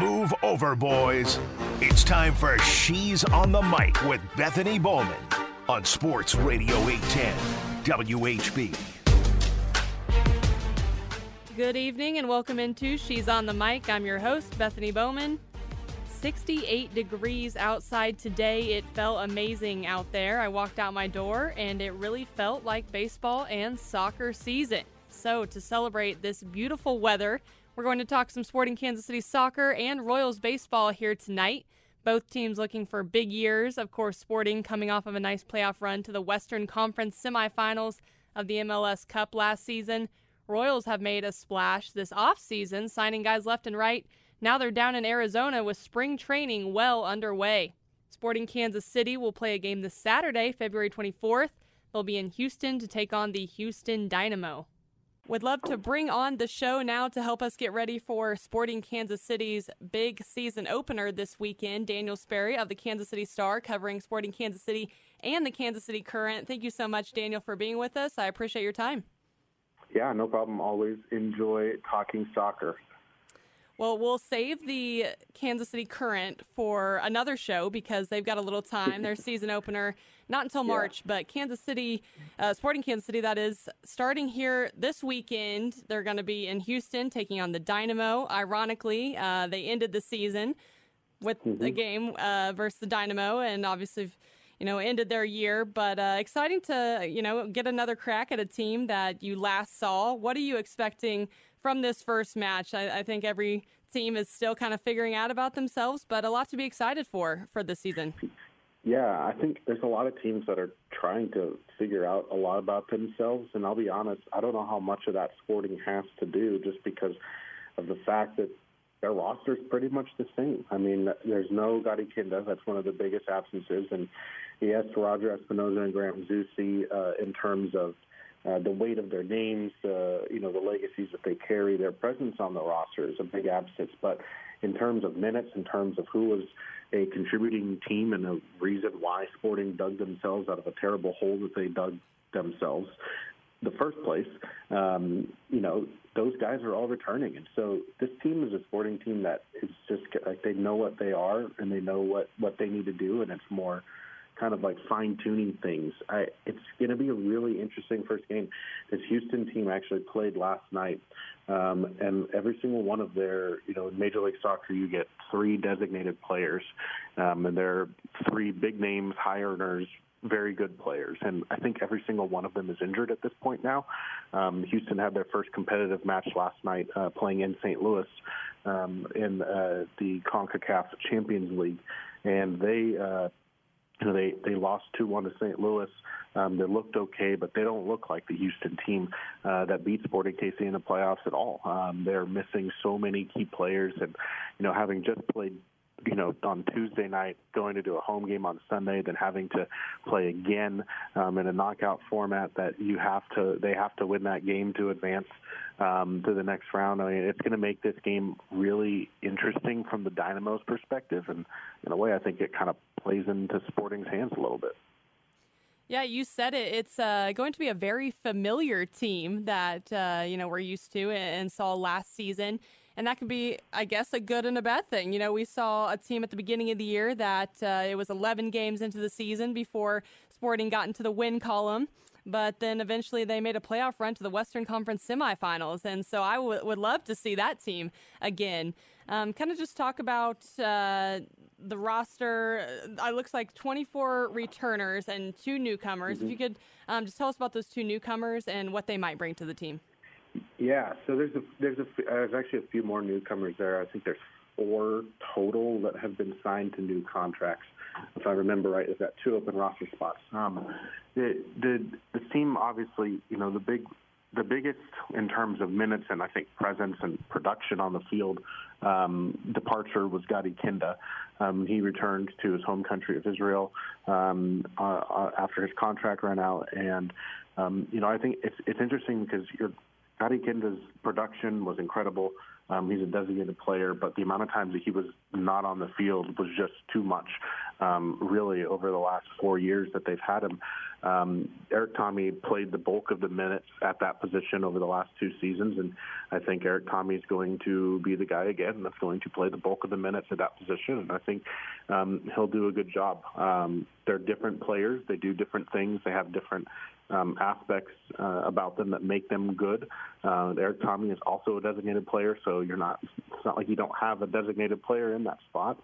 Move over, boys. It's time for She's on the Mic with Bethany Bowman on Sports Radio 810 WHB. Good evening and welcome into She's on the Mic. I'm your host, Bethany Bowman. 68 degrees outside today. It felt amazing out there. I walked out my door and it really felt like baseball and soccer season. So, to celebrate this beautiful weather, we're going to talk some Sporting Kansas City soccer and Royals baseball here tonight. Both teams looking for big years. Of course, Sporting coming off of a nice playoff run to the Western Conference semifinals of the MLS Cup last season. Royals have made a splash this offseason, signing guys left and right. Now they're down in Arizona with spring training well underway. Sporting Kansas City will play a game this Saturday, February 24th. They'll be in Houston to take on the Houston Dynamo. Would love to bring on the show now to help us get ready for Sporting Kansas City's big season opener this weekend. Daniel Sperry of the Kansas City Star covering Sporting Kansas City and the Kansas City Current. Thank you so much, Daniel, for being with us. I appreciate your time. Yeah, no problem. Always enjoy talking soccer. Well, we'll save the Kansas City Current for another show because they've got a little time. Their season opener not until March, yeah. but Kansas City, uh, Sporting Kansas City, that is starting here this weekend. They're going to be in Houston taking on the Dynamo. Ironically, uh, they ended the season with mm-hmm. the game uh, versus the Dynamo, and obviously, you know, ended their year. But uh, exciting to you know get another crack at a team that you last saw. What are you expecting? From this first match. I, I, think every team is still kind of figuring out about themselves, but a lot to be excited for for this season. Yeah, I think there's a lot of teams that are trying to figure out a lot about themselves, and I'll be honest, I don't know how much of that Sporting has to do just because of the fact that their roster is pretty much the same. I mean, there's no Gadi Kinda, that's one of the biggest absences, and yes, Roger Espinoza and Graham Zusi uh, in terms of uh, the weight of their names, uh, you know, the legacies that they carry, their presence on the roster is a big absence. But in terms of minutes, in terms of who was a contributing team and a reason why Sporting dug themselves out of a terrible hole that they dug themselves, the first place, um, you know, those guys are all returning. And so this team is a sporting team that is just like they know what they are and they know what, what they need to do. And it's more kind of like fine tuning things. I, it's going to be a really interesting first game. This Houston team actually played last night, um, and every single one of their, you know, in Major League Soccer, you get three designated players, um, and they're three big names, high earners, very good players, and I think every single one of them is injured at this point now. Um, Houston had their first competitive match last night, uh, playing in St. Louis um, in uh, the CONCACAF Champions League, and they uh, you know, they they lost two one to St. Louis. Um, they looked okay, but they don't look like the Houston team uh, that beat Sporting KC in the playoffs at all. Um, they're missing so many key players, and you know, having just played you know, on Tuesday night, going to do a home game on Sunday, then having to play again um, in a knockout format that you have to, they have to win that game to advance um, to the next round. I mean, it's going to make this game really interesting from the Dynamo's perspective, and in a way, I think it kind of plays into Sporting's hands a little bit. Yeah, you said it. It's uh, going to be a very familiar team that uh, you know we're used to and saw last season and that can be, I guess, a good and a bad thing. You know, we saw a team at the beginning of the year that uh, it was 11 games into the season before Sporting got into the win column. But then eventually they made a playoff run to the Western Conference semifinals. And so I w- would love to see that team again. Um, kind of just talk about uh, the roster. Uh, it looks like 24 returners and two newcomers. Mm-hmm. If you could um, just tell us about those two newcomers and what they might bring to the team. Yeah, so there's a there's a there's actually a few more newcomers there. I think there's four total that have been signed to new contracts. If I remember right, is that two open roster spots. Um, the the the team obviously, you know, the big the biggest in terms of minutes and I think presence and production on the field um, departure was Gadi Kinda. Um, he returned to his home country of Israel um, uh, uh, after his contract ran out, and um, you know I think it's it's interesting because you're Gadi Kinda's production was incredible. Um, he's a designated player, but the amount of times that he was not on the field was just too much. Um, really, over the last four years that they've had him, um, Erik Thommy played the bulk of the minutes at that position over the last two seasons, and I think Erik Thommy is going to be the guy again that's going to play the bulk of the minutes at that position, and I think um, he'll do a good job. Um, they're different players; they do different things. They have different um, aspects uh, about them that make them good. Uh, Erik Thommy is also a designated player, so you're not. It's not like you don't have a designated player in that spot.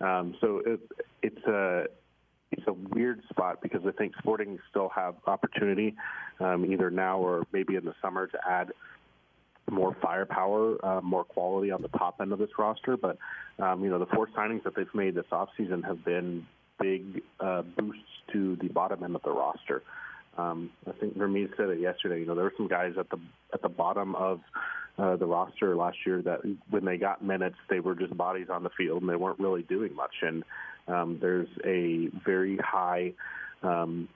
Um, so it, it's a it's a weird spot because I think Sporting still have opportunity, um, either now or maybe in the summer, to add more firepower, uh, more quality on the top end of this roster. But um, you know, the four signings that they've made this offseason have been big uh, boosts to the bottom end of the roster. Um, I think Vermes said it yesterday. You know, there were some guys at the at the bottom of uh, the roster last year that when they got minutes, they were just bodies on the field and they weren't really doing much. And um, there's a very high, um,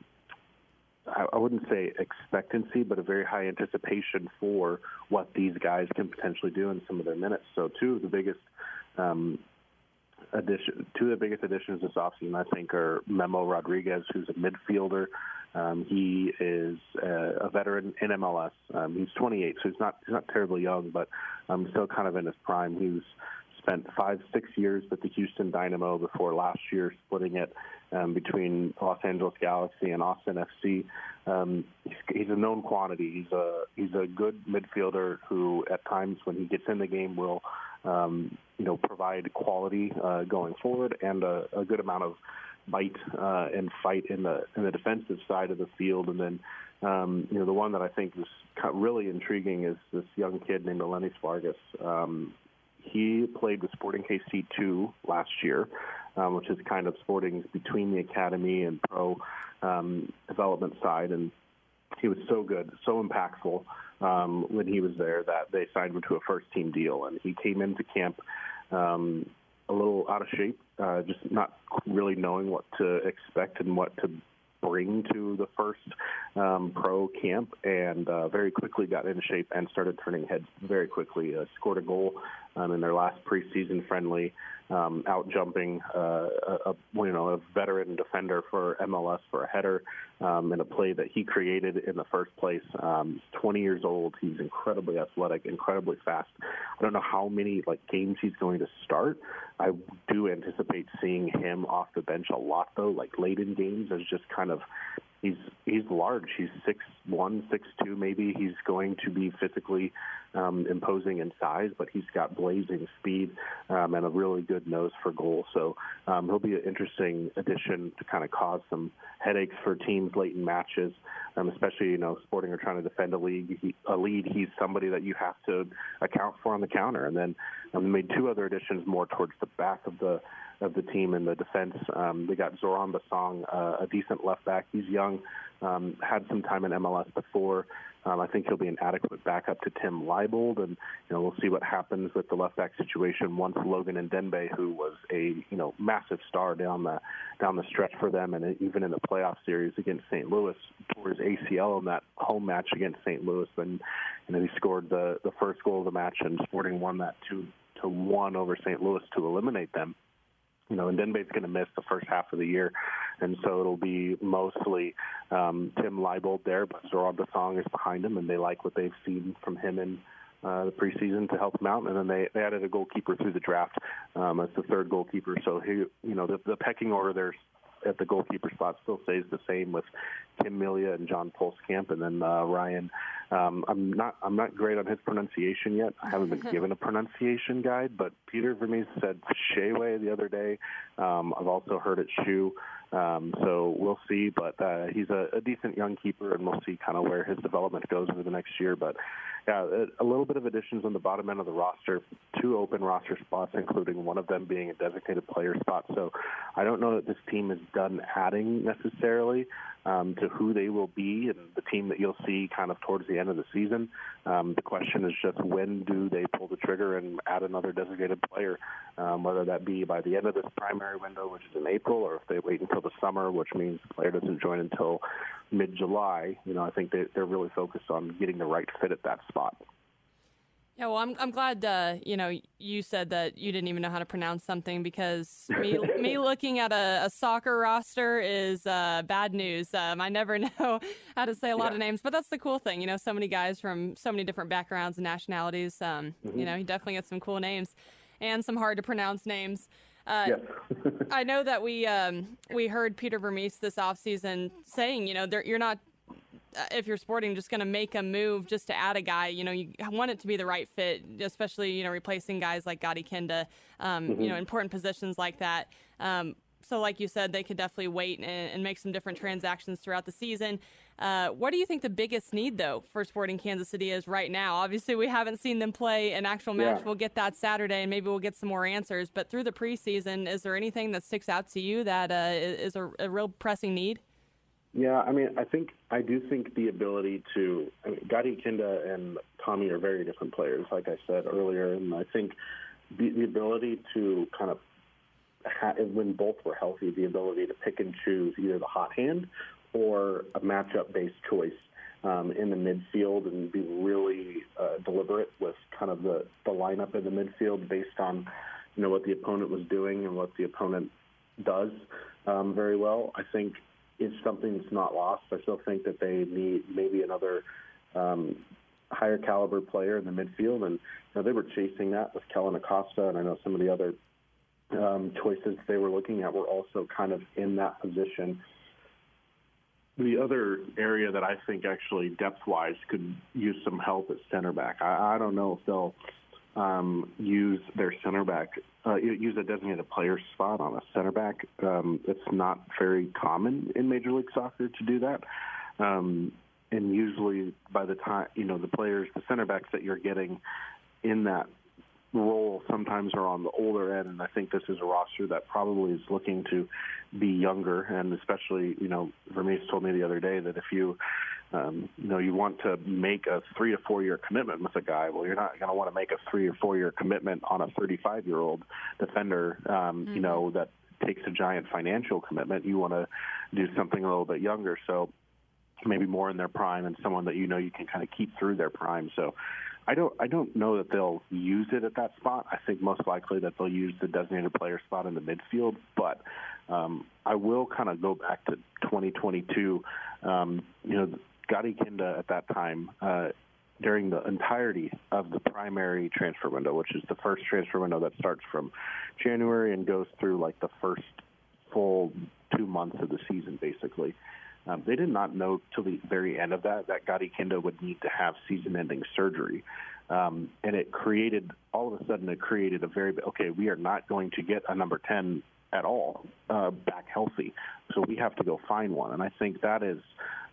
I, I wouldn't say expectancy, but a very high anticipation for what these guys can potentially do in some of their minutes. So two of the biggest um, addition, two of the biggest additions this offseason, I think, are Memo Rodriguez, who's a midfielder. Um, he is a, a veteran in MLS. Um, he's 28, so he's not he's not terribly young, but um, still kind of in his prime. He's spent five, six years with the Houston Dynamo before last year splitting it um, between Los Angeles Galaxy and Austin FC. Um, he's, he's a known quantity. He's a he's a good midfielder who, at times when he gets in the game, will um, you know provide quality uh, going forward and a, a good amount of bite uh, and fight in the in the defensive side of the field. And then um, you know the one that I think is really intriguing is this young kid named Alenis Vargas. Um, he played with Sporting KC two last year, um, which is kind of Sporting's between the academy and pro um, development side, and he was so good, so impactful um, when he was there that they signed him to a first team deal, and he came into camp um, a little out of shape, uh, just not really knowing what to expect and what to bring to the first um, pro camp, and uh, very quickly got in shape and started turning heads very quickly. Uh, scored a goal um, in their last preseason friendly, um, out jumping uh, a, you know a veteran defender for MLS for a header um, in a play that he created in the first place. Um, he's 20 years old. He's incredibly athletic, incredibly fast. I don't know how many like games he's going to start. I do anticipate seeing him off the bench a lot though, like late in games as just kind of he's he's large. He's six one, six two, maybe. He's going to be physically um, imposing in size, but he's got blazing speed um, and a really good nose for goal. So um, he'll be an interesting addition to kind of cause some headaches for teams late in matches, um, especially you know Sporting are trying to defend a league, a lead. He's somebody that you have to account for on the counter. And then um, made two other additions more towards the back of the of the team in the defense. Um, they got Zorhan Bassong, uh, a decent left back. He's young, um, had some time in MLS before. Um, I think he'll be an adequate backup to Tim Leibold, and you know we'll see what happens with the left back situation once Logan Ndenbe, who was a you know massive star down the down the stretch for them, and even in the playoff series against St. Louis, tore his ACL in that home match against St. Louis, and you know he scored the the first goal of the match, and Sporting won that two to one over St. Louis to eliminate them you know, and Ndenbe's going to miss the first half of the year, and so it'll be mostly um, Tim Leibold there, but Zorhan Bassong is behind him, and they like what they've seen from him in uh, the preseason to help him out, and then they, they added a goalkeeper through the draft um, as the third goalkeeper. So he, you know, the, the pecking order there's at the goalkeeper spot still stays the same with Tim Melia and John Pulskamp, and then uh, Ryan. Um, I'm not I'm not great on his pronunciation yet. I haven't been given a pronunciation guide, but Peter Vermes said Sheway the other day. Um, I've also heard it Shoe. Um, so we'll see, but uh, he's a, a decent young keeper, and we'll see kind of where his development goes over the next year. But yeah, a, a little bit of additions on the bottom end of the roster, two open roster spots, including one of them being a designated player spot. So I don't know that this team is done adding necessarily um, to who they will be and the team that you'll see kind of towards the end of the season. Um, the question is just when do they pull the trigger and add another designated player, um, whether that be by the end of this primary window, which is in April, or if they wait until the summer, which means the player doesn't join until mid-July. You know, I think they, they're really focused on getting the right fit at that spot. Yeah, well, I'm I'm glad uh, you know you said that you didn't even know how to pronounce something because me me looking at a, a soccer roster is uh, bad news. Um, I never know how to say a lot yeah. of names, but that's the cool thing. You know, so many guys from so many different backgrounds and nationalities. Um, mm-hmm. You know, you definitely get some cool names and some hard to pronounce names. Uh, I know that we um, we heard Peter Vermes this offseason saying, you know, you're not if you're sporting, just going to make a move just to add a guy. You know, you want it to be the right fit, especially you know replacing guys like Gadi Kinda, um, mm-hmm. you know, important positions like that. Um, so, like you said, they could definitely wait and, and make some different transactions throughout the season. Uh, what do you think the biggest need, though, for Sporting Kansas City is right now? Obviously, we haven't seen them play an actual match. Yeah. We'll get that Saturday, and maybe we'll get some more answers. But through the preseason, is there anything that sticks out to you that uh, is a, a real pressing need? Yeah, I mean, I think I do think the ability to I mean, Kinda and Thommy are very different players, like I said earlier, and I think the, the ability to kind of ha- when both were healthy, the ability to pick and choose either the hot hand or a matchup-based choice um, in the midfield and be really uh, deliberate with kind of the, the lineup in the midfield based on you know what the opponent was doing and what the opponent does um, very well. I think is something that's not lost. I still think that they need maybe another um, higher caliber player in the midfield, and you know, they were chasing that with Kellyn Acosta, and I know some of the other um, choices they were looking at were also kind of in that position. The other area that I think actually depth-wise could use some help at center back. I, I don't know if they'll um, use their center back, uh, use a designated player spot on a center back. Um, it's not very common in Major League Soccer to do that. Um, and usually, by the time you know the players, the center backs that you're getting in that role sometimes are on the older end, and I think this is a roster that probably is looking to be younger, and especially, you know, Vermes told me the other day that if you um, you know, you want to make a three to four year commitment with a guy. Well, you're not going to want to make a three or four year commitment on a 35 year old defender, um, mm-hmm. you know, that takes a giant financial commitment. You want to do something a little bit younger. So maybe more in their prime and someone that you know you can kind of keep through their prime. So I don't I don't know that they'll use it at that spot. I think most likely that they'll use the designated player spot in the midfield. But um, I will kind of go back to 2022. Um, you know, Gadi Kinda at that time, uh, during the entirety of the primary transfer window, which is the first transfer window that starts from January and goes through like the first full two months of the season, basically. Um, they did not know till the very end of that that Gadi Kinda would need to have season-ending surgery. Um, and it created, all of a sudden, it created a very, okay, we are not going to get a number 10 at all uh, back healthy. So we have to go find one. And I think that is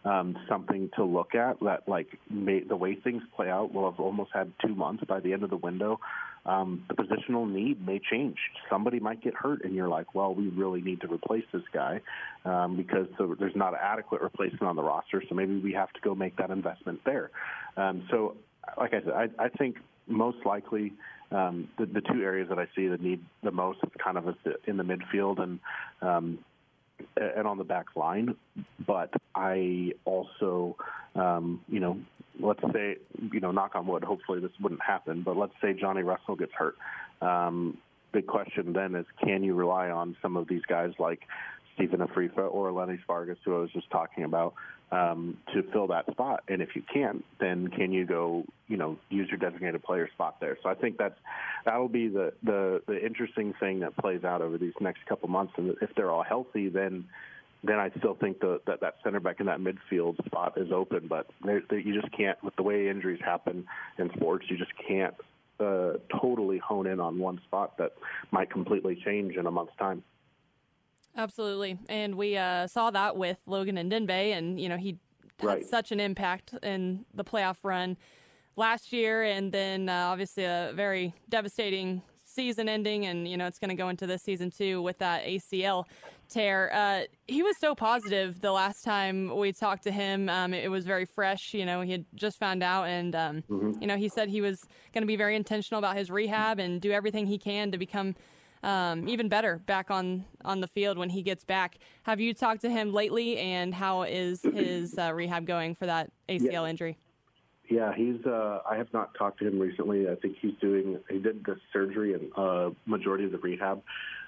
um, something to look at. That like may, the way things play out, we'll have almost had two months by the end of the window. Um, the positional need may change. Somebody might get hurt, and you're like, well, we really need to replace this guy um, because there's not adequate replacement on the roster. So maybe we have to go make that investment there. Um, so, like I said, I, I think most likely um, the, the two areas that I see that need the most is kind of in the midfield and um, and on the back line. But I also, um, you know, let's say, you know, knock on wood, hopefully this wouldn't happen, but let's say Johnny Russell gets hurt. Um, big question then is can you rely on some of these guys like Stephen Afrifa or Lenny Vargas, who I was just talking about, um, to fill that spot? And if you can't, then can you go, you know, use your designated player spot there? So I think that's that'll be the the, the interesting thing that plays out over these next couple months. And if they're all healthy, then then I still think the, that that center back in that midfield spot is open. But they're, they're, you just can't, with the way injuries happen in sports, you just can't uh, totally hone in on one spot that might completely change in a month's time. Absolutely, and we uh, saw that with Logan and Ndenbe, and you know he had right. such an impact in the playoff run last year, and then uh, obviously a very devastating season ending, and you know it's going to go into this season too with that ACL tear. Uh, he was so positive the last time we talked to him. Um, it, was very fresh. You know, he had just found out, and um, mm-hmm. you know he said he was going to be very intentional about his rehab and do everything he can to become um, even better back on on the field when he gets back. Have you talked to him lately, and how is his uh, rehab going for that ACL yeah. injury? Yeah, he's. Uh, I have not talked to him recently. I think he's doing. He did the surgery and uh, majority of the rehab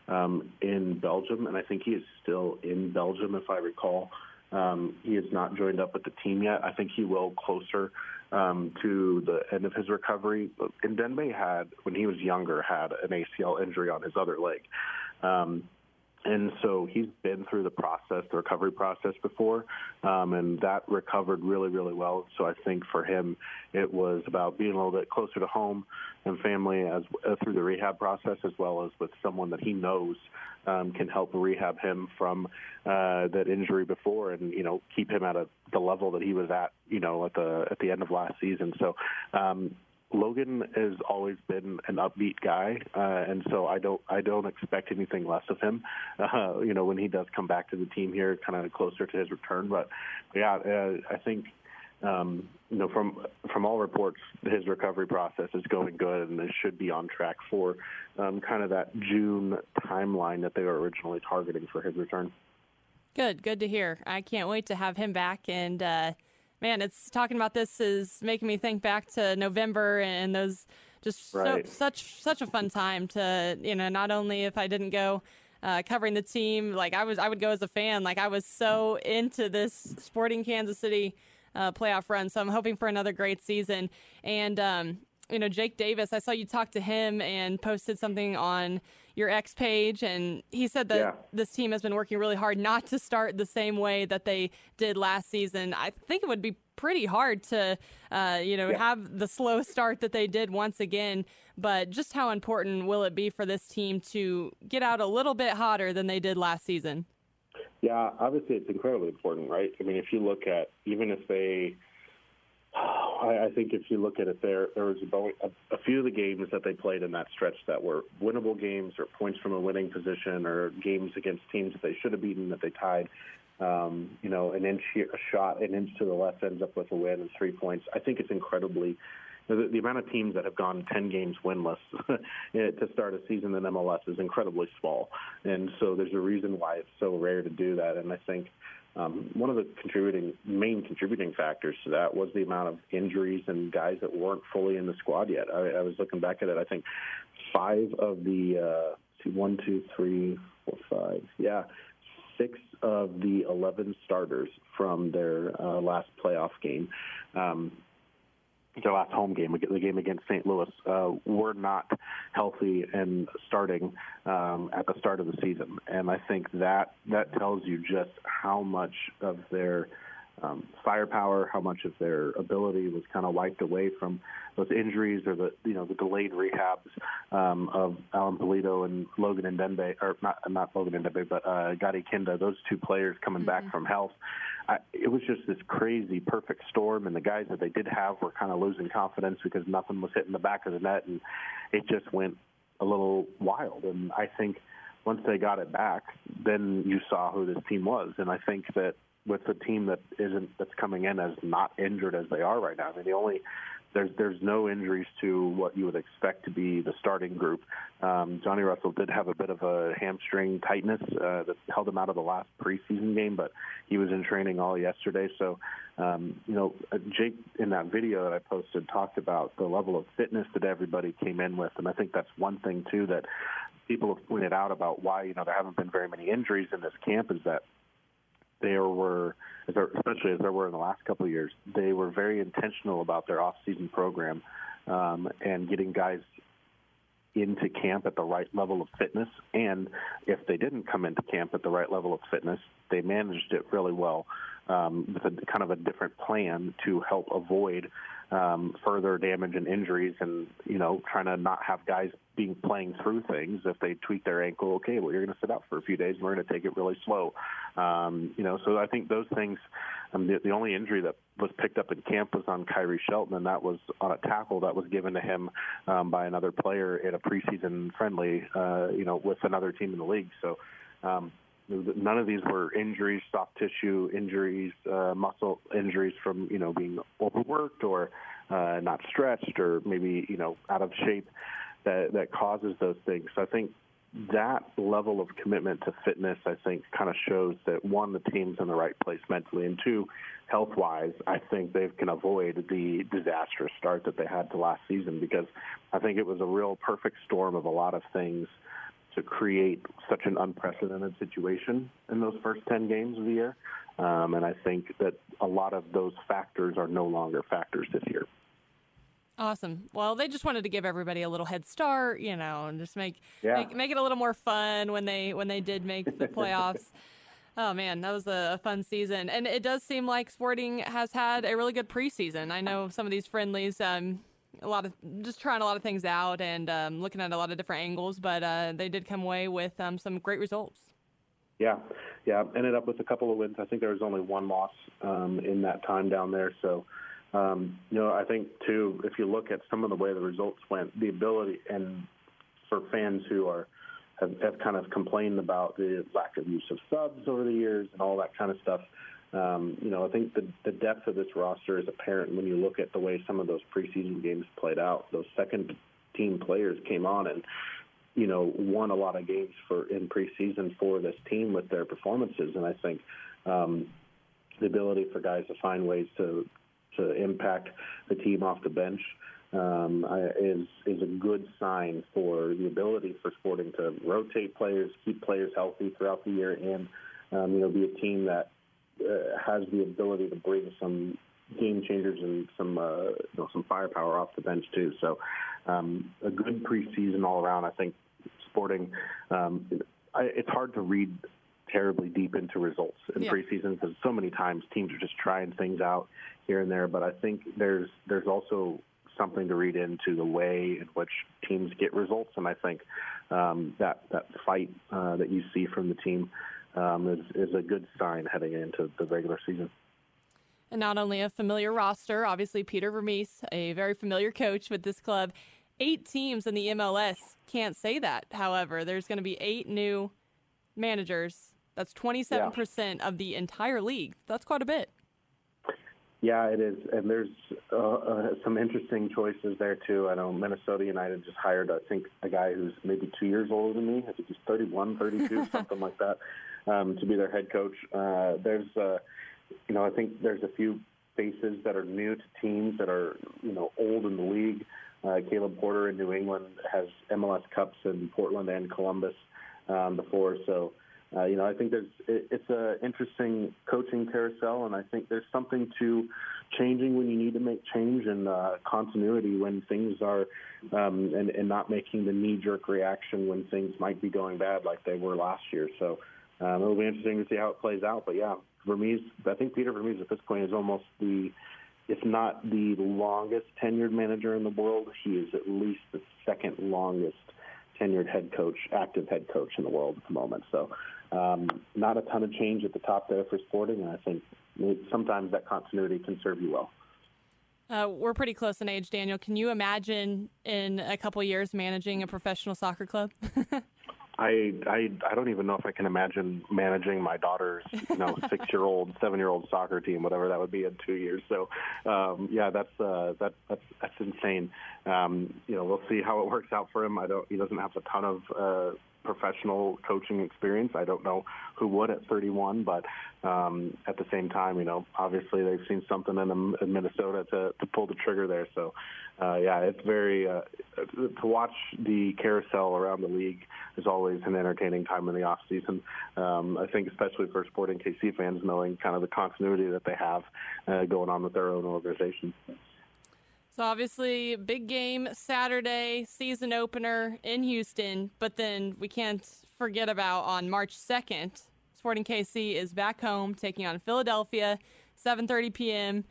um, in Belgium, and I think he is still in Belgium, if I recall. Um, he has not joined up with the team yet. I think he will closer um, to the end of his recovery. And had, when he was younger, had an ACL injury on his other leg. Um, and so he's been through the process, the recovery process before, um, and that recovered really, really well. So I think for him, it was about being a little bit closer to home and family as uh, through the rehab process, as well as with someone that he knows um, can help rehab him from uh, that injury before, and you know keep him at a, the level that he was at, you know, at the at the end of last season. So um, Logan has always been an upbeat guy, uh, and so I don't I don't expect anything less of him. Uh, you know, when he does come back to the team here, kind of closer to his return. But yeah, uh, I think um, you know from from all reports, his recovery process is going good, and it should be on track for um, kind of that June timeline that they were originally targeting for his return. Good, good to hear. I can't wait to have him back and. Man, it's talking about this is making me think back to November and those just right. so, such such a fun time to you know not only if I didn't go uh, covering the team like I was I would go as a fan. Like I was so into this Sporting Kansas City uh, playoff run. So I'm hoping for another great season. And um, you know Jake Davis I saw you talk to him and posted something on your ex page, and he said that yeah. this team has been working really hard not to start the same way that they did last season. I think it would be pretty hard to, uh, you know, yeah. have the slow start that they did once again. But just how important will it be for this team to get out a little bit hotter than they did last season? Yeah, obviously it's incredibly important, right? I mean, if you look at even if they I, think if you look at it, there there was a, a, few of the games that they played in that stretch that were winnable games or points from a winning position or games against teams that they should have beaten that they tied. Um, you know, an inch here, a shot, an inch to the left ends up with a win and three points. I think it's incredibly the, the amount of teams that have gone 10 games winless to start a season in MLS is incredibly small. And so there's a reason why it's so rare to do that. And I think um, one of the contributing main contributing factors to that was the amount of injuries and guys that weren't fully in the squad yet. I, I was looking back at it. I think five of the uh, see, one, two, three, four, five. Yeah, six of the eleven starters from their uh, last playoff game um, their last home game, the game against St. Louis, uh, were not healthy and starting um, at the start of the season. And I think that that tells you just how much of their um, firepower, how much of their ability was kind of wiped away from those injuries or the you know the delayed rehabs um, of Alan Pulido and Logan Ndenbe, or not not Logan Ndenbe, but uh, Gadi Kinda, those two players coming mm-hmm. back from health. I, it was just this crazy perfect storm, and the guys that they did have were kind of losing confidence because nothing was hitting the back of the net, and it just went a little wild. And I think once they got it back, then you saw who this team was, and I think that with a team that isn't that's coming in as not injured as they are right now. I mean, the only there's there's no injuries to what you would expect to be the starting group. Um, Johnny Russell did have a bit of a hamstring tightness uh, that held him out of the last preseason game, but he was in training all yesterday. So, um, you know, uh, Jake in that video that I posted talked about the level of fitness that everybody came in with, and I think that's one thing too that people have pointed out about why you know there haven't been very many injuries in this camp is that there were, especially as there were in the last couple of years, they were very intentional about their off-season program um, and getting guys into camp at the right level of fitness. And if they didn't come into camp at the right level of fitness, they managed it really well um, with a kind of a different plan to help avoid um, further damage and injuries, and you know, trying to not have guys being playing through things. If they tweak their ankle, okay, well, you're going to sit out for a few days, and we're going to take it really slow. Um, you know, so I think those things. Um, the, the only injury that was picked up in camp was on Khiry Shelton, and that was on a tackle that was given to him um, by another player in a preseason friendly, uh, you know, with another team in the league. So. Um, None of these were injuries, soft tissue injuries, uh, muscle injuries from you know being overworked or uh, not stretched or maybe you know out of shape that that causes those things. So I think that level of commitment to fitness, I think, kind of shows that one, the team's in the right place mentally, and two, health wise, I think they can avoid the disastrous start that they had to last season because I think it was a real perfect storm of a lot of things to create such an unprecedented situation in those first 10 games of the year. Um, and I think that a lot of those factors are no longer factors this year. Awesome. Well, they just wanted to give everybody a little head start, you know, and just make yeah. make, make it a little more fun when they when they did make the playoffs. oh man, that was a, fun season, and it does seem like Sporting has had a really good preseason. I know some of these friendlies, um, a lot of just trying a lot of things out and um, looking at a lot of different angles, but uh, they did come away with um, some great results. Yeah, yeah, ended up with a couple of wins. I think there was only one loss um, in that time down there, so um, you know, I think too, if you look at some of the way the results went, the ability and for fans who are have, have kind of complained about the lack of use of subs over the years and all that kind of stuff. Um, you know, I think the, the depth of this roster is apparent when you look at the way some of those preseason games played out. Those second team players came on and you know won a lot of games for in preseason for this team with their performances, and I think um, the ability for guys to find ways to to impact the team off the bench um, is is a good sign for the ability for Sporting to rotate players, keep players healthy throughout the year, and um, you know be a team that uh, has the ability to bring some game changers and some uh, you know some firepower off the bench too. So um, a good preseason all around. I think Sporting. Um, I, it's hard to read terribly deep into results in yeah. preseason because so many times teams are just trying things out here and there. But I think there's there's also something to read into the way in which teams get results, and I think um, that that fight uh, that you see from the team um, is is a good sign heading into the regular season. And not only a familiar roster, obviously Peter Vermes, a very familiar coach with this club. Eight teams in the MLS can't say that. However, there's going to be eight new managers that's 27% yeah. of the entire league. That's quite a bit. Yeah, it is, and there's uh, uh, some interesting choices there too. I know Minnesota United just hired, I think, a guy who's maybe two years older than me. I think he's 31, 32, something like that, um, to be their head coach. Uh, there's, uh, you know, I think there's a few faces that are new to teams that are, you know, old in the league. Uh, Caleb Porter in New England has MLS Cups in Portland and Columbus um, before, so uh, you know, I think there's it, it's an interesting coaching carousel, and I think there's something to changing when you need to make change and uh, continuity when things are, um, and, and not making the knee-jerk reaction when things might be going bad like they were last year. So um, it'll be interesting to see how it plays out. But yeah, Vermes, I think Peter Vermes at this point is almost the, if not the longest tenured manager in the world, he is at least the second longest tenured head coach, active head coach in the world at the moment. So um, not a ton of change at the top there for Sporting, and I think sometimes that continuity can serve you well. Uh, we're pretty close in age, Daniel. Can you imagine in a couple years managing a professional soccer club? I, I I don't even know if I can imagine managing my daughter's you know six year old seven year old soccer team whatever that would be in two years so um, yeah that's uh, that that's that's insane um, you know we'll see how it works out for him I don't he doesn't have a ton of uh, professional coaching experience. I don't know who would at 31, but um, at the same time, you know, obviously they've seen something in, in Minnesota to, to pull the trigger there. So, uh, yeah, it's very uh, to watch the carousel around the league is always an entertaining time in the off season. Um, I think, especially for Sporting KC fans, knowing kind of the continuity that they have uh, going on with their own organization. So obviously, big game Saturday, season opener in Houston, but then we can't forget about on March 2nd, Sporting KC is back home taking on Philadelphia, 7:30 p.m.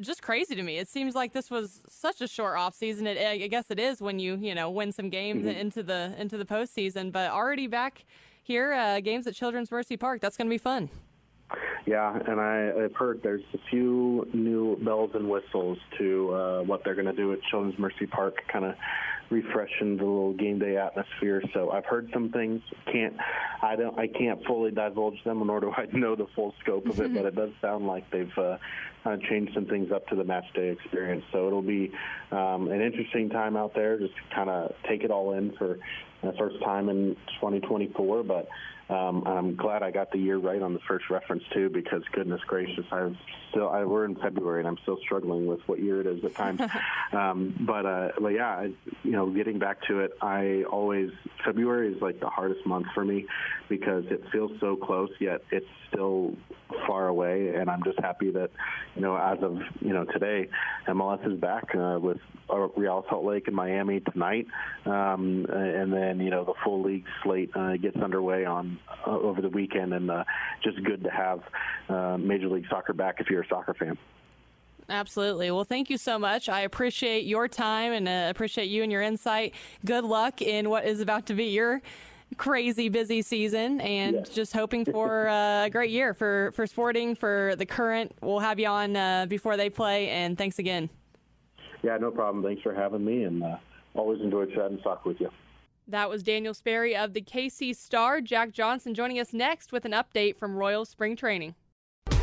Just crazy to me. It seems like this was such a short off season. It, I guess it is when you you know win some games mm-hmm. into the into the postseason, but already back here, uh, games at Children's Mercy Park. That's going to be fun. Yeah, and I, I've heard there's a few new bells and whistles to uh, what they're going to do at Children's Mercy Park, kind of refreshing the little game day atmosphere. So I've heard some things. Can't I don't I can't fully divulge them, nor do I know the full scope of it. but it does sound like they've uh, kind of changed some things up to the match day experience. So it'll be um, an interesting time out there. Just kind of take it all in for the first time in 2024, but. Um, I'm glad I got the year right on the first reference too, because goodness gracious, I'm still I, we're in February and I'm still struggling with what year it is at times. um, but uh, but yeah, you know, getting back to it, I always February is like the hardest month for me because it feels so close yet it's still far away, and I'm just happy that you know as of you know today, MLS is back uh, with uh, Real Salt Lake and Miami tonight, um, and then you know the full league slate uh, gets underway on uh, over the weekend, and uh, just good to have uh, Major League Soccer back if you're a soccer fan. Absolutely. Well, thank you so much. I appreciate your time and uh, appreciate you and your insight. Good luck in what is about to be your crazy busy season and yes. just hoping for uh, a great year for, for sporting, for the current. We'll have you on uh, before they play, and thanks again. Yeah, no problem. Thanks for having me, and uh, always enjoy chatting soccer with you. That was Daniel Sperry of the KC Star. Jack Johnson joining us next with an update from Royal Spring Training.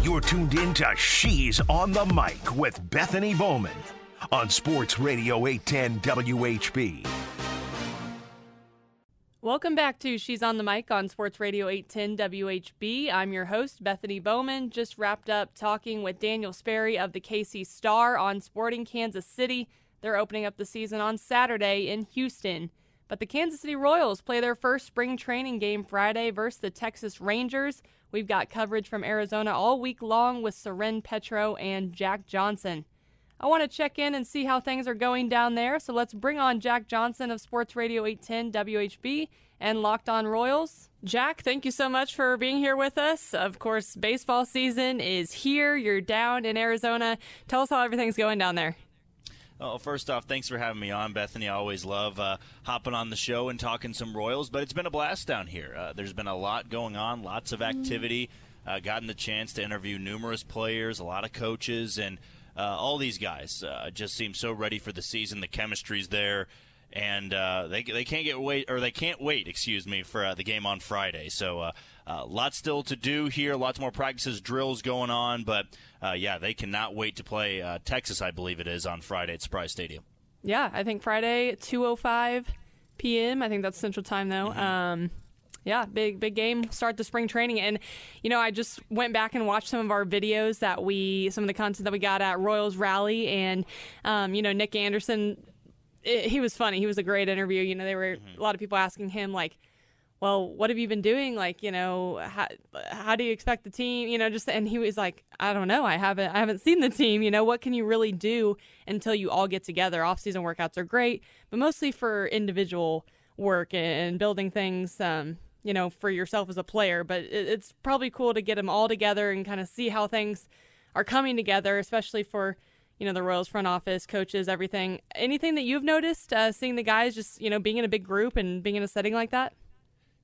You're tuned in to She's on the Mic with Bethany Bowman on Sports Radio 810 WHB. Welcome back to She's on the Mic on Sports Radio 810 WHB. I'm your host, Bethany Bowman. Just wrapped up talking with Daniel Sperry of the KC Star on Sporting Kansas City. They're opening up the season on Saturday in Houston. But the Kansas City Royals play their first spring training game Friday versus the Texas Rangers. We've got coverage from Arizona all week long with Soren Petro and Jack Johnson. I want to check in and see how things are going down there, so let's bring on Jack Johnson of Sports Radio 810 WHB and Locked On Royals. Jack, thank you so much for being here with us. Of course, baseball season is here. You're down in Arizona. Tell us how everything's going down there. Well, first off, thanks for having me on, Bethany. I always love uh, hopping on the show and talking some Royals, but it's been a blast down here. Uh, there's been a lot going on, lots of activity. Uh, gotten the chance to interview numerous players, a lot of coaches, and uh, all these guys uh, just seem so ready for the season. The chemistry's there, and uh, they they can't get wait or they can't wait. Excuse me for the game on Friday. So uh, lots still to do here. Lots more practices, drills going on. But uh, yeah, they cannot wait to play uh, Texas, I believe it is, on Friday at Surprise Stadium. Yeah, I think Friday, 2.05 p.m. I think that's Central Time, though. Mm-hmm. Um, yeah, big big game. Start the spring training, and you know I just went back and watched some of our videos that we, some of the content that we got at Royals Rally, and um, you know Nick Anderson, it, he was funny. He was a great interview. You know there were mm-hmm. a lot of people asking him like well, what have you been doing? Like, you know, how, how do you expect the team? You know, just and he was like, I don't know, I haven't I haven't seen the team. You know, what can you really do until you all get together? Off season workouts are great, but mostly for individual work and building things. Um, you know, for yourself as a player, but it's probably cool to get them all together and kind of see how things are coming together, especially for you know the Royals front office, coaches, everything. Anything that you've noticed, uh, seeing the guys just you know being in a big group and being in a setting like that?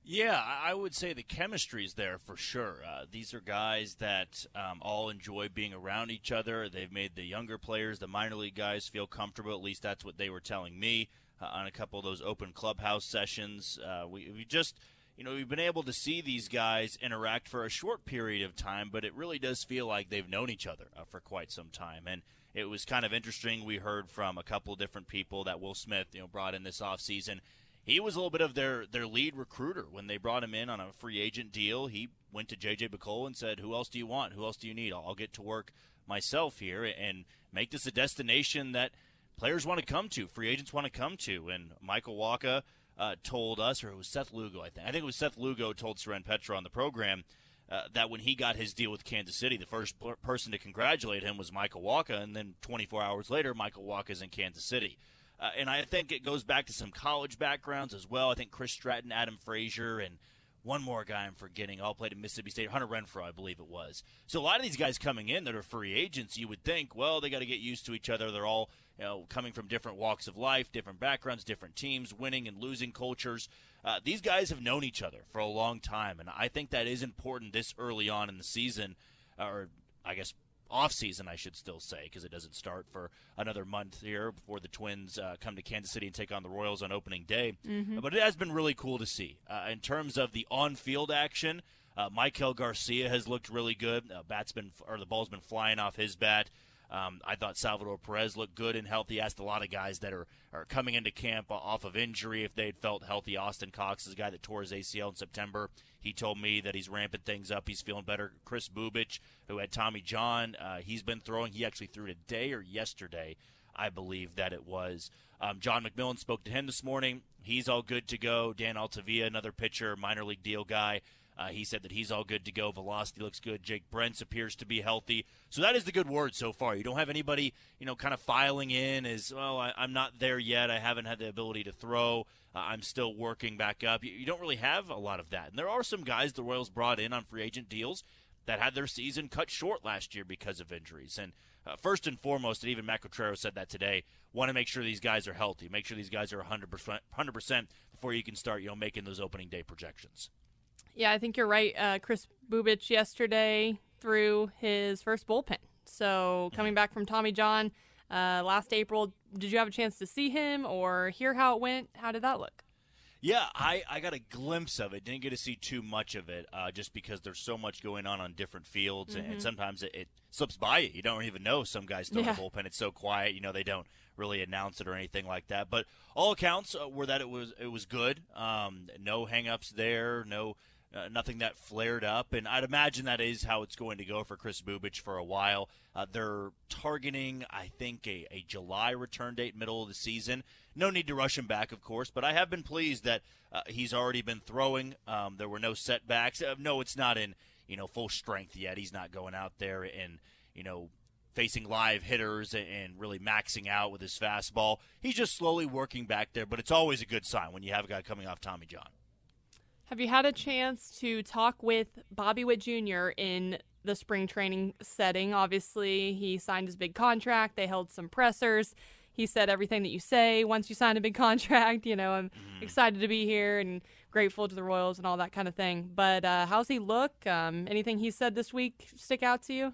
Yeah, I would say the chemistry is there for sure. Uh, these are guys that um, all enjoy being around each other. They've made the younger players, the minor league guys, feel comfortable. At least that's what they were telling me uh, on a couple of those open clubhouse sessions. Uh, we, we just, you know, we've been able to see these guys interact for a short period of time, but it really does feel like they've known each other uh, for quite some time. And it was kind of interesting. We heard from a couple of different people that Will Smith, you know, brought in this offseason he was a little bit of their their lead recruiter when they brought him in on a free agent deal. He went to JJ Picollo and said, "Who else do you want? Who else do you need? I'll, I'll get to work myself here and make this a destination that players want to come to, free agents want to come to." And Michael Wacha uh, told us, or it was Seth Lugo, I think. I think it was Seth Lugo told Soren Petro on the program. Uh, that when he got his deal with Kansas City, the first person to congratulate him was Michael Wacha, and then 24 hours later, Michael Wacha's in Kansas City. Uh, and I think it goes back to some college backgrounds as well. I think Chris Stratton, Adam Frazier, and one more guy I'm forgetting all played at Mississippi State, Hunter Renfroe, I believe it was. So a lot of these guys coming in that are free agents, you would think, well, they got to get used to each other. They're all you know coming from different walks of life, different backgrounds, different teams, winning and losing cultures. Uh, these guys have known each other for a long time, and I think that is important this early on in the season, or I guess off season, I should still say, because it doesn't start for another month here before the Twins uh, come to Kansas City and take on the Royals on opening day. Mm-hmm. But it has been really cool to see uh, in terms of the on-field action. Uh, Maikel Garcia has looked really good. Uh, bat's been or the ball's been flying off his bat. Um, I thought Salvador Perez looked good and healthy. Asked a lot of guys that are, are coming into camp off of injury if they'd felt healthy. Austin Cox is a guy that tore his ACL in September. He told me that he's ramping things up. He's feeling better. Chris Bubic, who had Tommy John, uh, he's been throwing. He actually threw today or yesterday, I believe that it was. Um, John McMillan spoke to him this morning. He's all good to go. Dan Altavilla, another pitcher, minor league deal guy. Uh, he said that he's all good to go. Velocity looks good. Jake Brentz appears to be healthy. So that is the good word so far. You don't have anybody, you know, kind of filing in as, well, I, am not there yet. I haven't had the ability to throw. Uh, I'm still working back up. You, you, don't really have a lot of that. And there are some guys the Royals brought in on free agent deals that had their season cut short last year because of injuries. And uh, first and foremost, and even Matt Quatraro said that today, want to make sure these guys are healthy. Make sure these guys are 100%, 100% before you can start, you know, making those opening day projections. Yeah, I think you're right. Uh, Kris Bubic yesterday threw his first bullpen. So coming back from Tommy John uh, last April, did you have a chance to see him or hear how it went? How did that look? Yeah, I, I got a glimpse of it. Didn't get to see too much of it, uh, just because there's so much going on on different fields, mm-hmm. and sometimes it, it, slips by you. You don't even know some guys throw yeah. the bullpen. It's so quiet, you know they don't really announce it or anything like that. But all accounts uh, were that it was it was good. Um, no hangups there. No uh, nothing that flared up, and I'd imagine that is how it's going to go for Kris Bubic for a while. Uh, they're targeting, I think, a, a July return date, middle of the season. No need to rush him back, of course, but I have been pleased that uh, he's already been throwing. Um, there were no setbacks. Uh, no, it's not in you know full strength yet. He's not going out there and you know facing live hitters and really maxing out with his fastball. He's just slowly working back there, but it's always a good sign when you have a guy coming off Tommy John. Have you had a chance to talk with Bobby Witt Jr. in the spring training setting? Obviously, he signed his big contract. They held some pressers. He said everything that you say once you sign a big contract. You know, I'm mm. excited to be here and grateful to the Royals and all that kind of thing. But uh, how's he look? Um, anything he said this week stick out to you?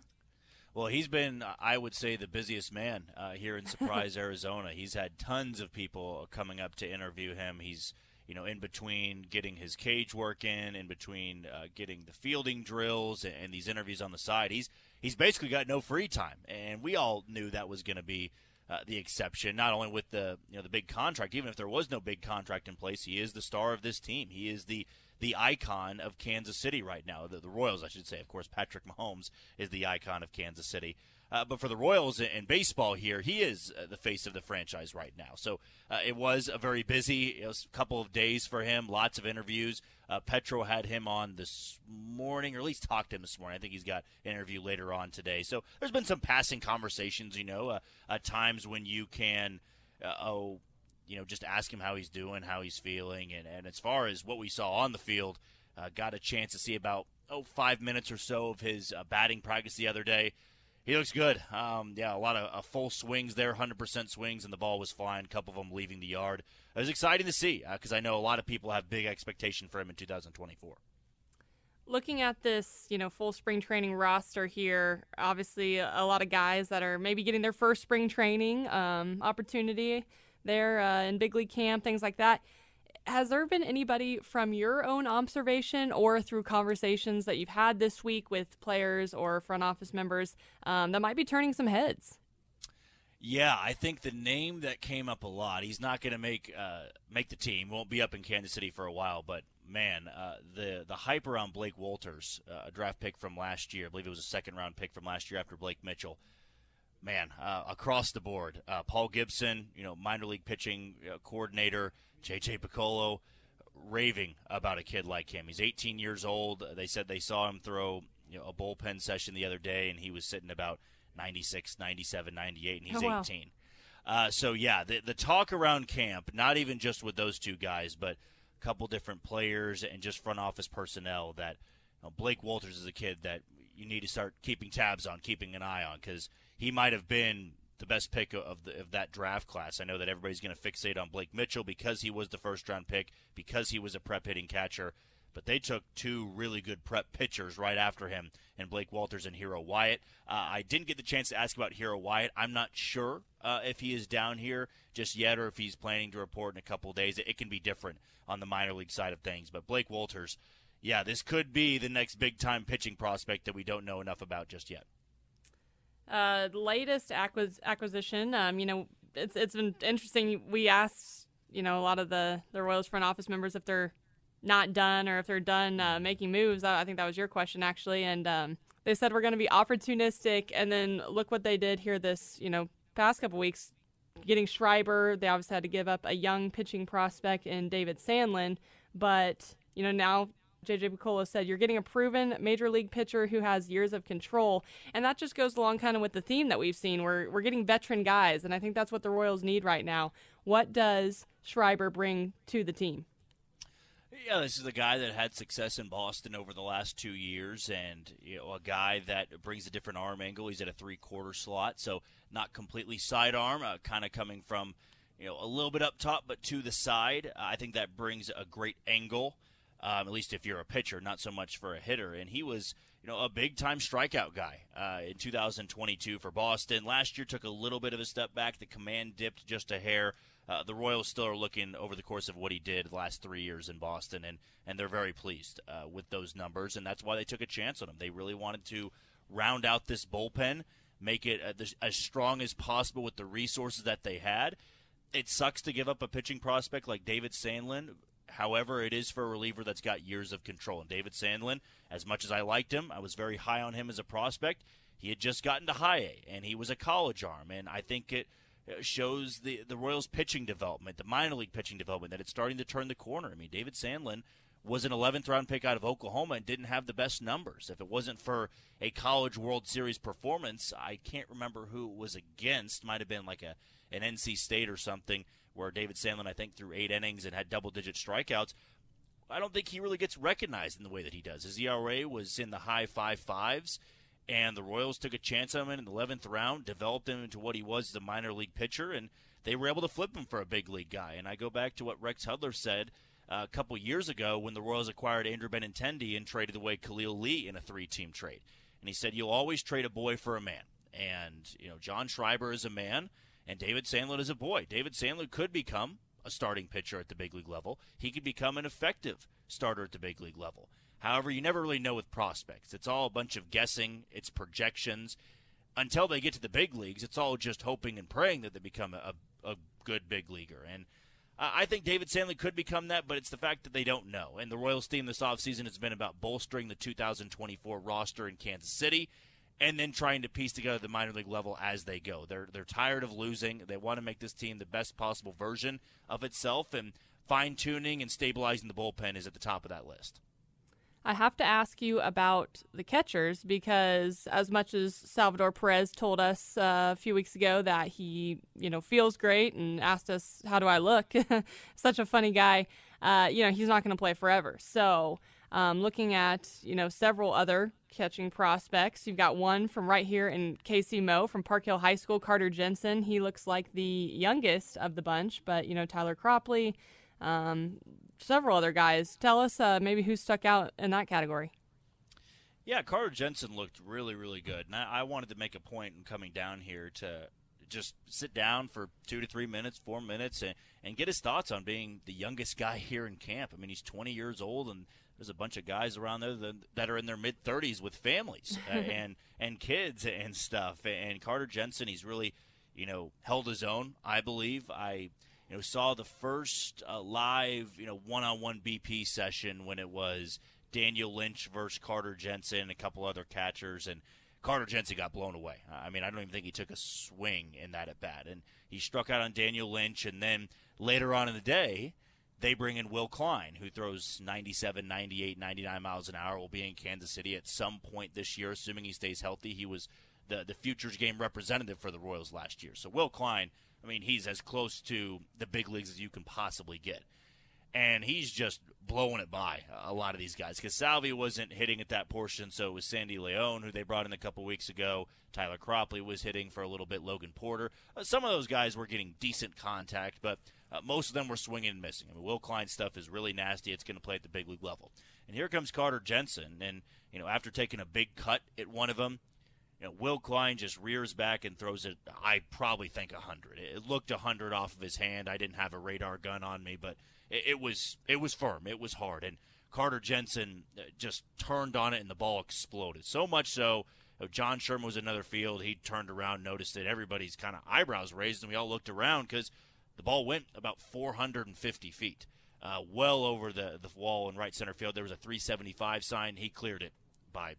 Well, he's been, I would say, the busiest man uh, here in Surprise, Arizona. He's had tons of people coming up to interview him. He's you know, in between getting his cage work in, in between uh, getting the fielding drills and, and, these interviews on the side, he's he's basically got no free time, and we all knew that was going to be uh, the exception. Not only with the you know the big contract, even if there was no big contract in place, he is the star of this team. He is the the icon of Kansas City right now. The, the Royals, I should say. Of course, Patrick Mahomes is the icon of Kansas City. Uh, but for the Royals in baseball here, he is uh, the face of the franchise right now. So uh, it was a very busy couple of days for him. Lots of interviews. Uh, Petro had him on this morning, or at least talked to him this morning. I think he's got an interview later on today. So there's been some passing conversations, you know, uh, at times when you can, uh, oh, you know, just ask him how he's doing, how he's feeling, and, and as far as what we saw on the field, got a chance to see about oh five minutes or so of his batting practice the other day. He looks good. Um, yeah, a lot of uh, full swings there, 100% swings, and the ball was flying. A couple of them leaving the yard. It was exciting to see because uh, I know a lot of people have big expectation for him in 2024. Looking at this, you know, full spring training roster here, obviously a lot of guys that are maybe getting their first spring training um, opportunity there uh, in big league camp, things like that has there been anybody from your own observation or through conversations that you've had this week with players or front office members um, that might be turning some heads? Yeah, I think the name that came up a lot. He's not going to make uh, make the team. Won't be up in Kansas City for a while. But man, uh, the the hype around Blake Wolters, uh, a draft pick from last year. I believe it was a second round pick from last year after Blake Mitchell. Man, uh, across the board, uh, Paul Gibson, you know, minor league pitching uh, coordinator, JJ Picollo raving about a kid like him. He's 18 years old. They said they saw him throw you know, a bullpen session the other day, and he was sitting about 96, 97, 98, and he's oh, wow. 18. Uh, so yeah, the the talk around camp, not even just with those two guys, but a couple different players and just front office personnel. That you know, Blake Wolters is a kid that you need to start keeping tabs on, keeping an eye on, because he might have been the best pick of, the, of that draft class. I know that everybody's going to fixate on Blake Mitchell because he was the first round pick, because he was a prep hitting catcher. but they took two really good prep pitchers right after him, and Blake Wolters and Hiro Wyatt. Uh, I didn't get the chance to ask about Hiro Wyatt. I'm not sure uh, if he is down here just yet or if he's planning to report in a couple days. It, it can be different on the minor league side of things, but Blake Wolters, yeah, this could be the next big time pitching prospect that we don't know enough about just yet. Uh, latest acquis- acquisition, um, you know, it's it's been interesting. We asked, you know, a lot of the the Royals front office members if they're not done or if they're done uh, making moves. I think that was your question actually, and um, they said we're going to be opportunistic. And then look what they did here this, you know, past couple weeks, getting Schreiber. They obviously had to give up a young pitching prospect in David Sandlin, but you know now JJ Picollo said, you're getting a proven major league pitcher who has years of control. And that just goes along kind of with the theme that we've seen. We're, we're getting veteran guys, and I think that's what the Royals need right now. What does Schreiber bring to the team? Yeah, this is a guy that had success in Boston over the last two years, and you know a guy that brings a different arm angle. He's at a three-quarter slot, so not completely sidearm, uh, kind of coming from you know a little bit up top, but to the side. I think that brings a great angle um, at least if you're a pitcher, not so much for a hitter. And he was, you know, a big time strikeout guy uh, in 2022 for Boston. Last year took a little bit of a step back. The command dipped just a hair. Uh, the Royals still are looking over the course of what he did the last three years in Boston, and, and they're very pleased uh, with those numbers, and that's why they took a chance on him. They really wanted to round out this bullpen, make it uh, as strong as possible with the resources that they had. It sucks to give up a pitching prospect like David Sandlin, However, it is for a reliever that's got years of control. And David Sandlin, as much as I liked him, I was very high on him as a prospect. He had just gotten to high A, and he was a college arm. And I think it shows the the Royals' pitching development, the minor league pitching development, that it's starting to turn the corner. I mean, David Sandlin was an 11th round pick out of Oklahoma and didn't have the best numbers. If it wasn't for a college World Series performance, I can't remember who it was against. Might have been like a an NC State or something where David Sandlin, I think, threw eight innings and had double digit strikeouts. I don't think he really gets recognized in the way that he does. His ERA was in the high five fives, and the Royals took a chance on him in the 11th round, developed him into what he was as a minor league pitcher, and they were able to flip him for a big league guy. And I go back to what Rex Hudler said uh, a couple years ago when the Royals acquired Andrew Benintendi and traded away Khalil Lee in a three team trade. And he said, You'll always trade a boy for a man. And, you know, John Schreiber is a man and David Sandlin is a boy. David Sandlin could become a starting pitcher at the big league level. He could become an effective starter at the big league level. However, you never really know with prospects. It's all a bunch of guessing, it's projections. Until they get to the big leagues, it's all just hoping and praying that they become a, a good big leaguer. And I think David Sandlin could become that, but it's the fact that they don't know. And the Royals team this offseason has been about bolstering the 2024 roster in Kansas City and then trying to piece together the minor league level as they go. They're they're tired of losing. They want to make this team the best possible version of itself, and fine tuning and stabilizing the bullpen is at the top of that list. I have to ask you about the catchers because, as much as Salvador Perez told us uh, a few weeks ago that he, you know, feels great and asked us, "How do I look?" Such a funny guy. Uh, you know, he's not going to play forever. So, um, looking at you know several other catching prospects. You've got one from right here in Casey Mo from Park Hill High School, Carter Jensen. He looks like the youngest of the bunch, but you know Tyler Cropley, um, several other guys. Tell us uh, maybe who stuck out in that category. Yeah, Carter Jensen looked really, really good, and I, I wanted to make a point in coming down here to just sit down for two to three minutes, four minutes, and, and get his thoughts on being the youngest guy here in camp. I mean, he's 20 years old, and there's a bunch of guys around there that, that are in their mid 30s with families uh, and and kids and stuff. And Carter Jensen, he's really, you know, held his own. I believe I. You know, saw the first uh, live, you know, one-on-one BP session when it was Daniel Lynch versus Carter Jensen and a couple other catchers, and Carter Jensen got blown away. I mean, I don't even think he took a swing in that at bat, and he struck out on Daniel Lynch, and then later on in the day, they bring in Will Klein, who throws 97, 98, 99 miles an hour, will be in Kansas City at some point this year, assuming he stays healthy. He was the, the Futures game representative for the Royals last year. So Will Klein, I mean, he's as close to the big leagues as you can possibly get. And he's just blowing it by a lot of these guys because Salvy wasn't hitting at that portion, so it was Sandy Leon, who they brought in a couple weeks ago. Tyler Cropley was hitting for a little bit. Logan Porter. Uh, some of those guys were getting decent contact, but uh, most of them were swinging and missing. I mean, Will Klein's stuff is really nasty. It's going to play at the big league level. And here comes Carter Jensen, and you know after taking a big cut at one of them, you know, Will Klein just rears back and throws it. I probably think hundred. It looked hundred off of his hand. I didn't have a radar gun on me, but it, it was it was firm. It was hard, and Carter Jensen uh, just turned on it, and the ball exploded. So much so, John Sherman was another field. He turned around, noticed that everybody's kind of eyebrows raised, and we all looked around because the ball went about 450 feet, uh, well over the the wall in right center field. There was a 375 sign. He cleared it by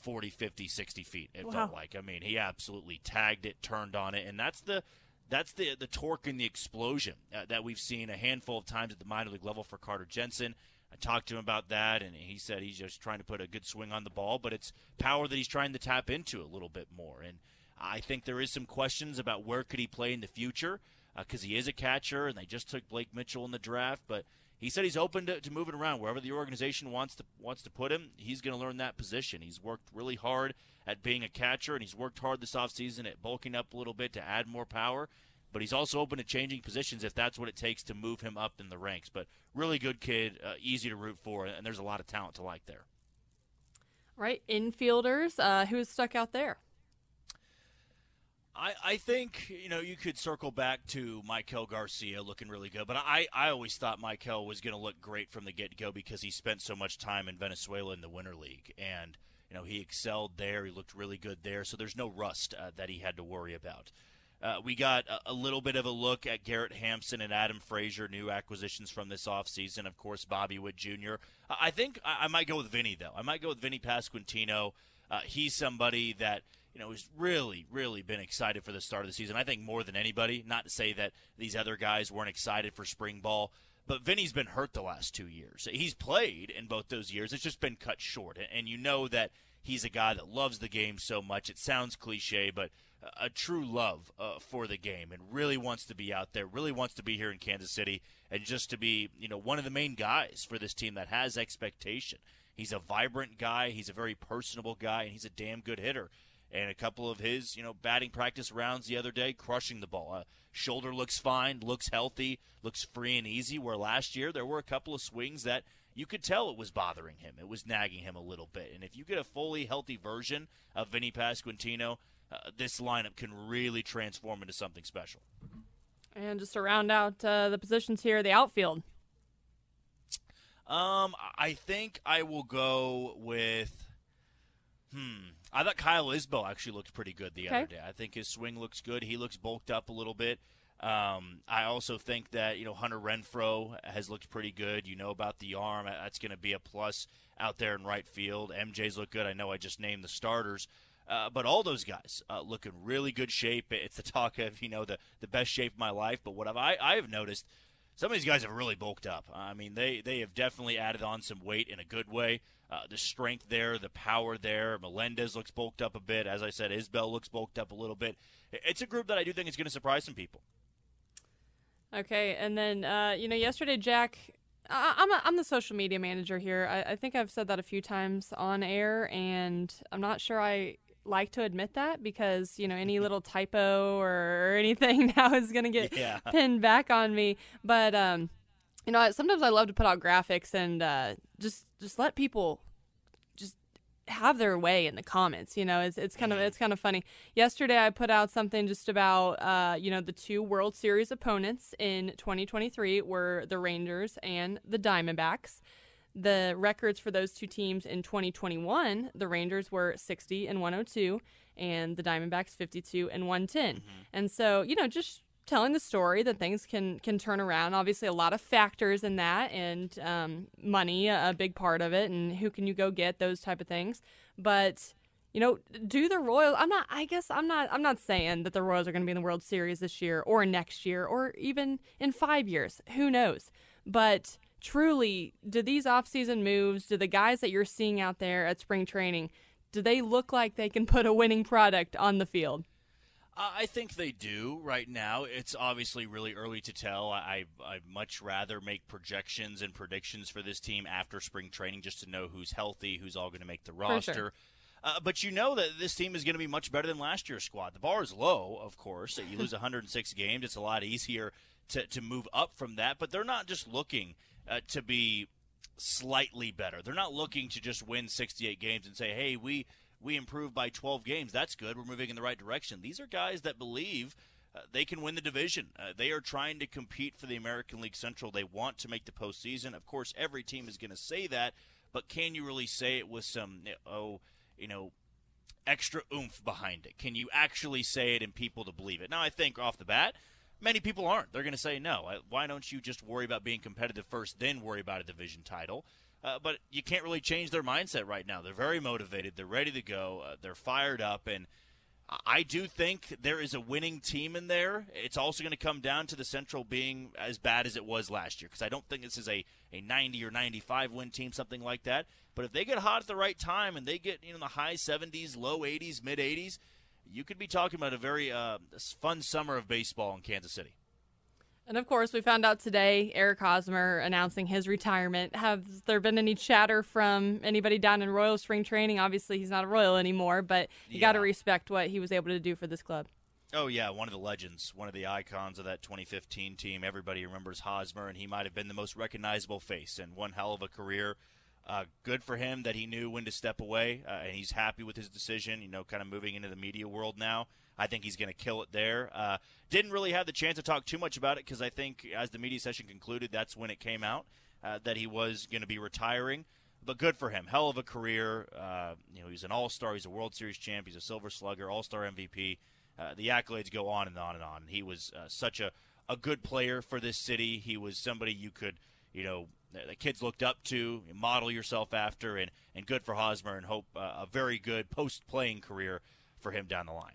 40, 50, 60 feet. It wow. felt like. I mean, he absolutely tagged it, turned on it, and that's the that's the the torque and the explosion uh, that we've seen a handful of times at the minor league level for Carter Jensen. I talked to him about that, and he said he's just trying to put a good swing on the ball, but it's power that he's trying to tap into a little bit more. And I think there is some questions about where could he play in the future because uh, he is a catcher, and they just took Blake Mitchell in the draft, but he said he's open to, to moving around wherever the organization wants to wants to put him. He's going to learn that position. He's worked really hard at being a catcher, and he's worked hard this offseason at bulking up a little bit to add more power. But he's also open to changing positions if that's what it takes to move him up in the ranks. But really good kid, uh, easy to root for, and there's a lot of talent to like there. Right, infielders. Uh, who's stuck out there? I, I think you know you could circle back to Maikel Garcia looking really good, but I, I always thought Michael was going to look great from the get go because he spent so much time in Venezuela in the Winter League, and you know he excelled there. He looked really good there, so there's no rust uh, that he had to worry about. Uh, we got a, a, little bit of a look at Garrett Hampson and Adam Frazier, new acquisitions from this offseason. Of course, Bobby Witt Jr. I think I, I, might go with Vinny though. I might go with Vinny Pasquantino. Uh, he's somebody that you know, has really, really been excited for the start of the season. I think more than anybody. Not to say that these other guys weren't excited for spring ball, but Vinny's been hurt the last two years. He's played in both those years. It's just been cut short, and you know that he's a guy that loves the game so much. It sounds cliche, but a true love uh, for the game, and really wants to be out there. Really wants to be here in Kansas City, and just to be, you know, one of the main guys for this team that has expectation. He's a vibrant guy. He's a very personable guy, and he's a damn good hitter and a couple of his, you know, batting practice rounds the other day, crushing the ball. Uh, shoulder looks fine, looks healthy, looks free and easy. Where last year there were a couple of swings that you could tell it was bothering him. It was nagging him a little bit. And if you get a fully healthy version of Vinny Pasquantino, uh, this lineup can really transform into something special. And just to round out uh, the positions here, the outfield. Um, I think I will go with. Hmm. I thought Kyle Isbel actually looked pretty good the okay. other day. I think his swing looks good. He looks bulked up a little bit. Um, I also think that you know Hunter Renfroe has looked pretty good. You know about the arm; that's going to be a plus out there in right field. MJ's look good. I know I just named the starters, uh, but all those guys uh, look in really good shape. It's the talk of you know the the best shape of my life. But what have I I have noticed some of these guys have really bulked up. I mean, they they have definitely added on some weight in a good way. Uh, the strength there, the power there. Melendez looks bulked up a bit. As I said, Isbel looks bulked up a little bit. It's a group that I do think is going to surprise some people. Okay, and then uh, you know, yesterday, Jack, I- am a, I'm the social media manager here. I-, I think I've said that a few times on air, and I'm not sure I like to admit that because you know any little typo or anything now is going to get yeah. pinned back on me but um you know sometimes i love to put out graphics and uh just just let people just have their way in the comments you know it's, it's kind of mm-hmm. it's kind of funny yesterday i put out something just about uh you know the two world series opponents in 2023 were the rangers and the diamondbacks the records for those two teams in 2021, the Rangers were 60 and 102, and the Diamondbacks 52 and 110. Mm-hmm. And so, you know, just telling the story that things can can turn around. Obviously, a lot of factors in that, and um, money a big part of it, and who can you go get those type of things. But you know, do the Royals? I'm not. I guess I'm not. I'm not saying that the Royals are going to be in the World Series this year or next year or even in five years. Who knows? But truly, do these offseason moves, do the guys that you're seeing out there at spring training, do they look like they can put a winning product on the field? I think they do right now. It's obviously really early to tell. I I much rather make projections and predictions for this team after spring training just to know who's healthy, who's all going to make the roster. Sure. Uh, but you know that this team is going to be much better than last year's squad. The bar is low, of course. You lose 106 games, it's a lot easier to to move up from that. But they're not just looking uh, to be slightly better. They're not looking to just win 68 games and say, "Hey, we." we improved by 12 games. That's good. We're moving in the right direction. These are guys that believe uh, they can win the division. Uh, they are trying to compete for the American League Central. They want to make the postseason. Of course, every team is going to say that, but can you really say it with some, oh, you know, extra oomph behind it? Can you actually say it and people to believe it? Now, I think off the bat, many people aren't. They're going to say no. Why don't you just worry about being competitive first, then worry about a division title? Uh, but you can't really change their mindset right now. They're very motivated. They're ready to go. Uh, they're fired up, and I do think there is a winning team in there. It's also going to come down to the Central being as bad as it was last year because I don't think this is a, a 90 or 95 win team, something like that. But if they get hot at the right time and they get you know the high 70s, low 80s, mid 80s, you could be talking about a very uh, fun summer of baseball in Kansas City. And of course, we found out today Eric Hosmer announcing his retirement. Have there been any chatter from anybody down in Royal Spring Training? Obviously, he's not a Royal anymore, but you yeah. got to respect what he was able to do for this club. Oh yeah, one of the legends, one of the icons of that 2015 team. Everybody remembers Hosmer, and he might have been the most recognizable face and one hell of a career. Uh, good for him that he knew when to step away, uh, and he's happy with his decision. You know, kind of moving into the media world now. I think he's going to kill it there. Uh, didn't really have the chance to talk too much about it because I think as the media session concluded, that's when it came out uh, that he was going to be retiring. But good for him. Hell of a career. Uh, you know, he's an All Star. He's a World Series champ. He's a Silver Slugger, All Star MVP. Uh, the accolades go on and on and on. He was such a, a good player for this city. He was somebody you could, you know, the kids looked up to, model yourself after, and, and good for Hosmer and hope uh, a very good post playing career for him down the line.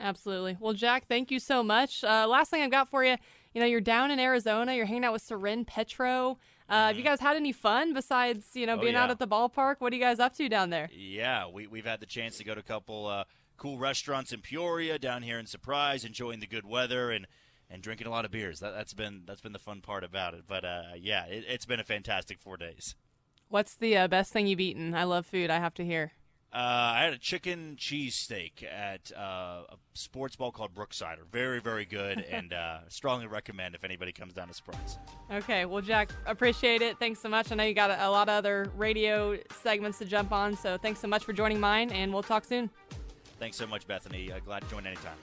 Absolutely. Well, Jack, thank you so much. Uh, last thing I've got for you, you know, you're down in Arizona. You're hanging out with Soren Petro. Uh. Have you mm-hmm. guys had any fun besides, you know, oh, being yeah. out at the ballpark? What are you guys up to down there? Yeah, we, we've had the chance to go to a couple uh, cool restaurants in Peoria, down here in Surprise, enjoying the good weather and and drinking a lot of beers. That, has been that's been the fun part about it. But uh, yeah, it, has been a fantastic four days. What's the uh, best thing you've eaten? I love food. I have to hear. Uh, I had a chicken cheese steak at uh, a sports ball called Brooksider. Very, very good, and uh, strongly recommend if anybody comes down to Surprise. Okay, well, Jack, appreciate it. Thanks so much. I know you got a, a lot of other radio segments to jump on, so thanks so much for joining mine, and we'll talk soon. Thanks so much, Bethany. Uh, glad to join anytime.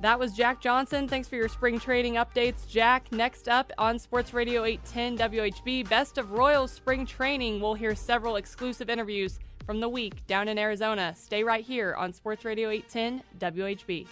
That was Jack Johnson. Thanks for your spring trading updates. Jack, next up on Sports Radio 810 WHB, Best of Royals Spring Training. We'll hear several exclusive interviews from the week down in Arizona. Stay right here on Sports Radio 810 WHB.